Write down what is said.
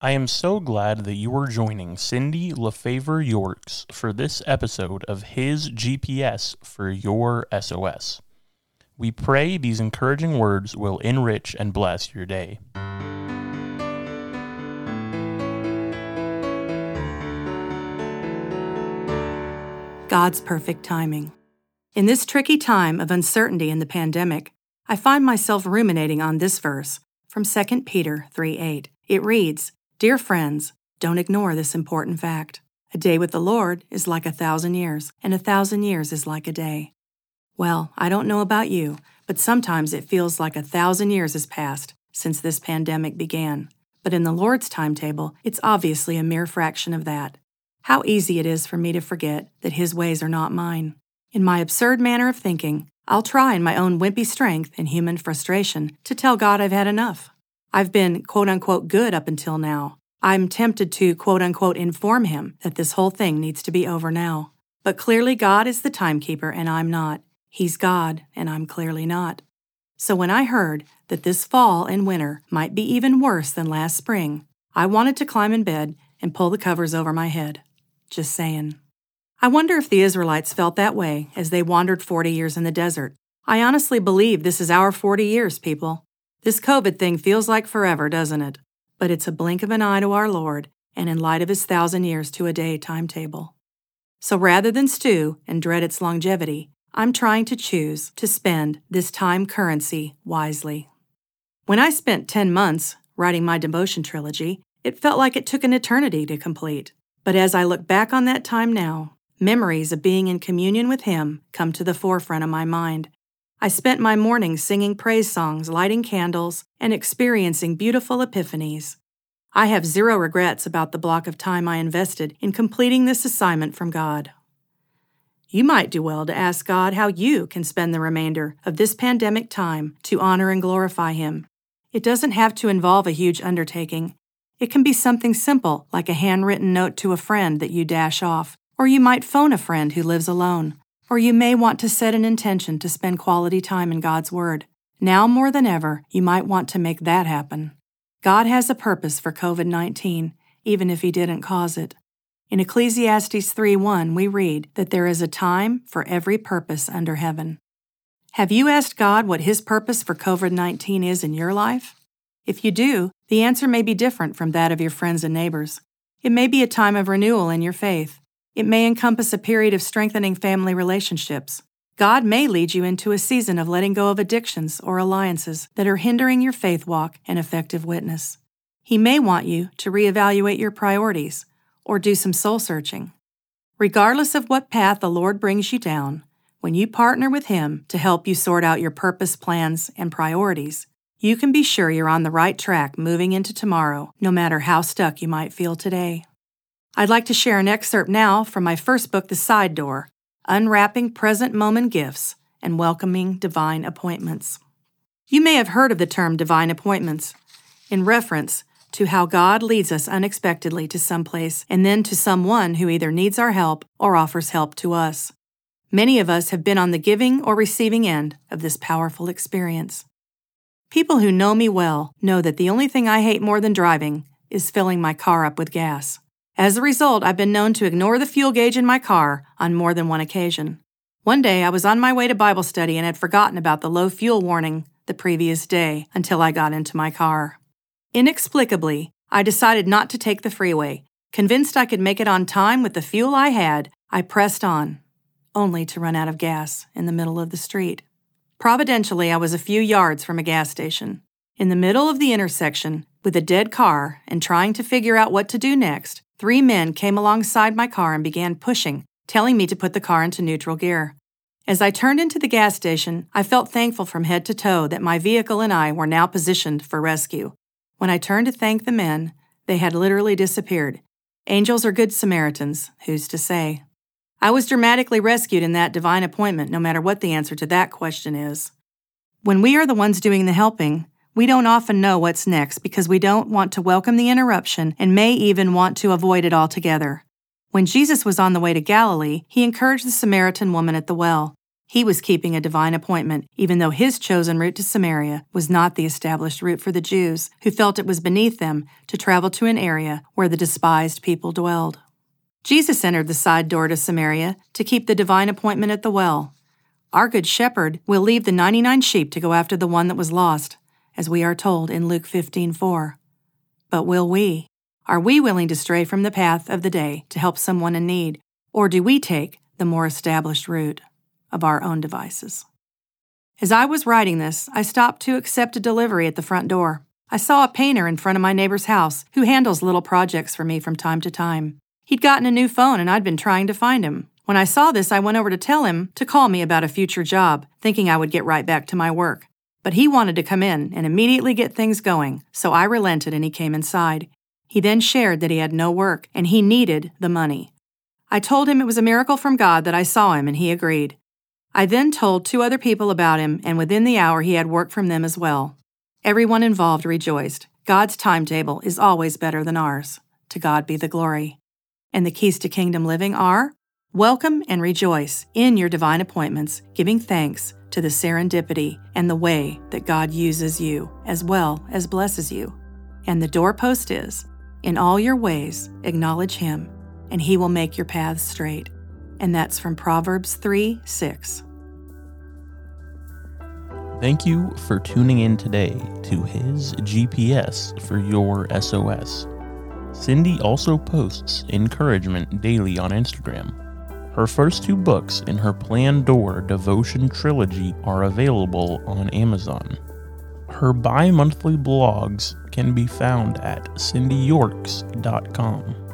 I am so glad that you are joining Cindy LaFavre Yorks for this episode of His GPS for Your SOS. We pray these encouraging words will enrich and bless your day. God's perfect timing. In this tricky time of uncertainty in the pandemic, I find myself ruminating on this verse from 2 Peter 3 8. It reads, Dear friends, don't ignore this important fact. A day with the Lord is like a thousand years, and a thousand years is like a day. Well, I don't know about you, but sometimes it feels like a thousand years has passed since this pandemic began. But in the Lord's timetable, it's obviously a mere fraction of that. How easy it is for me to forget that His ways are not mine. In my absurd manner of thinking, I'll try in my own wimpy strength and human frustration to tell God I've had enough. I've been quote unquote good up until now. I'm tempted to quote unquote inform him that this whole thing needs to be over now. But clearly, God is the timekeeper and I'm not. He's God and I'm clearly not. So when I heard that this fall and winter might be even worse than last spring, I wanted to climb in bed and pull the covers over my head. Just saying. I wonder if the Israelites felt that way as they wandered 40 years in the desert. I honestly believe this is our 40 years, people. This COVID thing feels like forever, doesn't it? But it's a blink of an eye to our Lord, and in light of his thousand years to a day timetable. So rather than stew and dread its longevity, I'm trying to choose to spend this time currency wisely. When I spent 10 months writing my devotion trilogy, it felt like it took an eternity to complete. But as I look back on that time now, memories of being in communion with Him come to the forefront of my mind, I spent my mornings singing praise songs, lighting candles, and experiencing beautiful epiphanies. I have zero regrets about the block of time I invested in completing this assignment from God. You might do well to ask God how you can spend the remainder of this pandemic time to honor and glorify Him. It doesn't have to involve a huge undertaking. It can be something simple, like a handwritten note to a friend that you dash off, or you might phone a friend who lives alone. Or you may want to set an intention to spend quality time in God's Word. Now more than ever, you might want to make that happen. God has a purpose for COVID 19, even if He didn't cause it. In Ecclesiastes 3:1, we read that there is a time for every purpose under heaven. Have you asked God what His purpose for COVID 19 is in your life? If you do, the answer may be different from that of your friends and neighbors. It may be a time of renewal in your faith, it may encompass a period of strengthening family relationships. God may lead you into a season of letting go of addictions or alliances that are hindering your faith walk and effective witness. He may want you to reevaluate your priorities or do some soul searching. Regardless of what path the Lord brings you down, when you partner with Him to help you sort out your purpose, plans, and priorities, you can be sure you're on the right track moving into tomorrow, no matter how stuck you might feel today. I'd like to share an excerpt now from my first book, The Side Door Unwrapping Present Moment Gifts and Welcoming Divine Appointments. You may have heard of the term divine appointments in reference to how God leads us unexpectedly to some place and then to someone who either needs our help or offers help to us. Many of us have been on the giving or receiving end of this powerful experience. People who know me well know that the only thing I hate more than driving is filling my car up with gas. As a result, I've been known to ignore the fuel gauge in my car on more than one occasion. One day, I was on my way to Bible study and had forgotten about the low fuel warning the previous day until I got into my car. Inexplicably, I decided not to take the freeway. Convinced I could make it on time with the fuel I had, I pressed on, only to run out of gas in the middle of the street. Providentially, I was a few yards from a gas station. In the middle of the intersection, with a dead car and trying to figure out what to do next, Three men came alongside my car and began pushing, telling me to put the car into neutral gear. As I turned into the gas station, I felt thankful from head to toe that my vehicle and I were now positioned for rescue. When I turned to thank the men, they had literally disappeared. Angels are good Samaritans, who's to say? I was dramatically rescued in that divine appointment, no matter what the answer to that question is. When we are the ones doing the helping, we don't often know what's next because we don't want to welcome the interruption and may even want to avoid it altogether. When Jesus was on the way to Galilee, he encouraged the Samaritan woman at the well He was keeping a divine appointment, even though his chosen route to Samaria was not the established route for the Jews, who felt it was beneath them to travel to an area where the despised people dwelled. Jesus entered the side door to Samaria to keep the divine appointment at the well. Our good shepherd will leave the 99 sheep to go after the one that was lost, as we are told in Luke 15:4. But will we? Are we willing to stray from the path of the day to help someone in need, or do we take the more established route? of our own devices. As I was writing this, I stopped to accept a delivery at the front door. I saw a painter in front of my neighbor's house who handles little projects for me from time to time. He'd gotten a new phone and I'd been trying to find him. When I saw this, I went over to tell him to call me about a future job, thinking I would get right back to my work. But he wanted to come in and immediately get things going, so I relented and he came inside. He then shared that he had no work and he needed the money. I told him it was a miracle from God that I saw him and he agreed. I then told two other people about him, and within the hour he had work from them as well. Everyone involved rejoiced. God's timetable is always better than ours. To God be the glory. And the keys to kingdom living are welcome and rejoice in your divine appointments, giving thanks to the serendipity and the way that God uses you as well as blesses you. And the doorpost is in all your ways, acknowledge Him, and He will make your paths straight and that's from Proverbs 3 6. Thank you for tuning in today to his GPS for your SOS. Cindy also posts encouragement daily on Instagram. Her first two books in her Plan Door Devotion trilogy are available on Amazon. Her bi monthly blogs can be found at cindyyorks.com.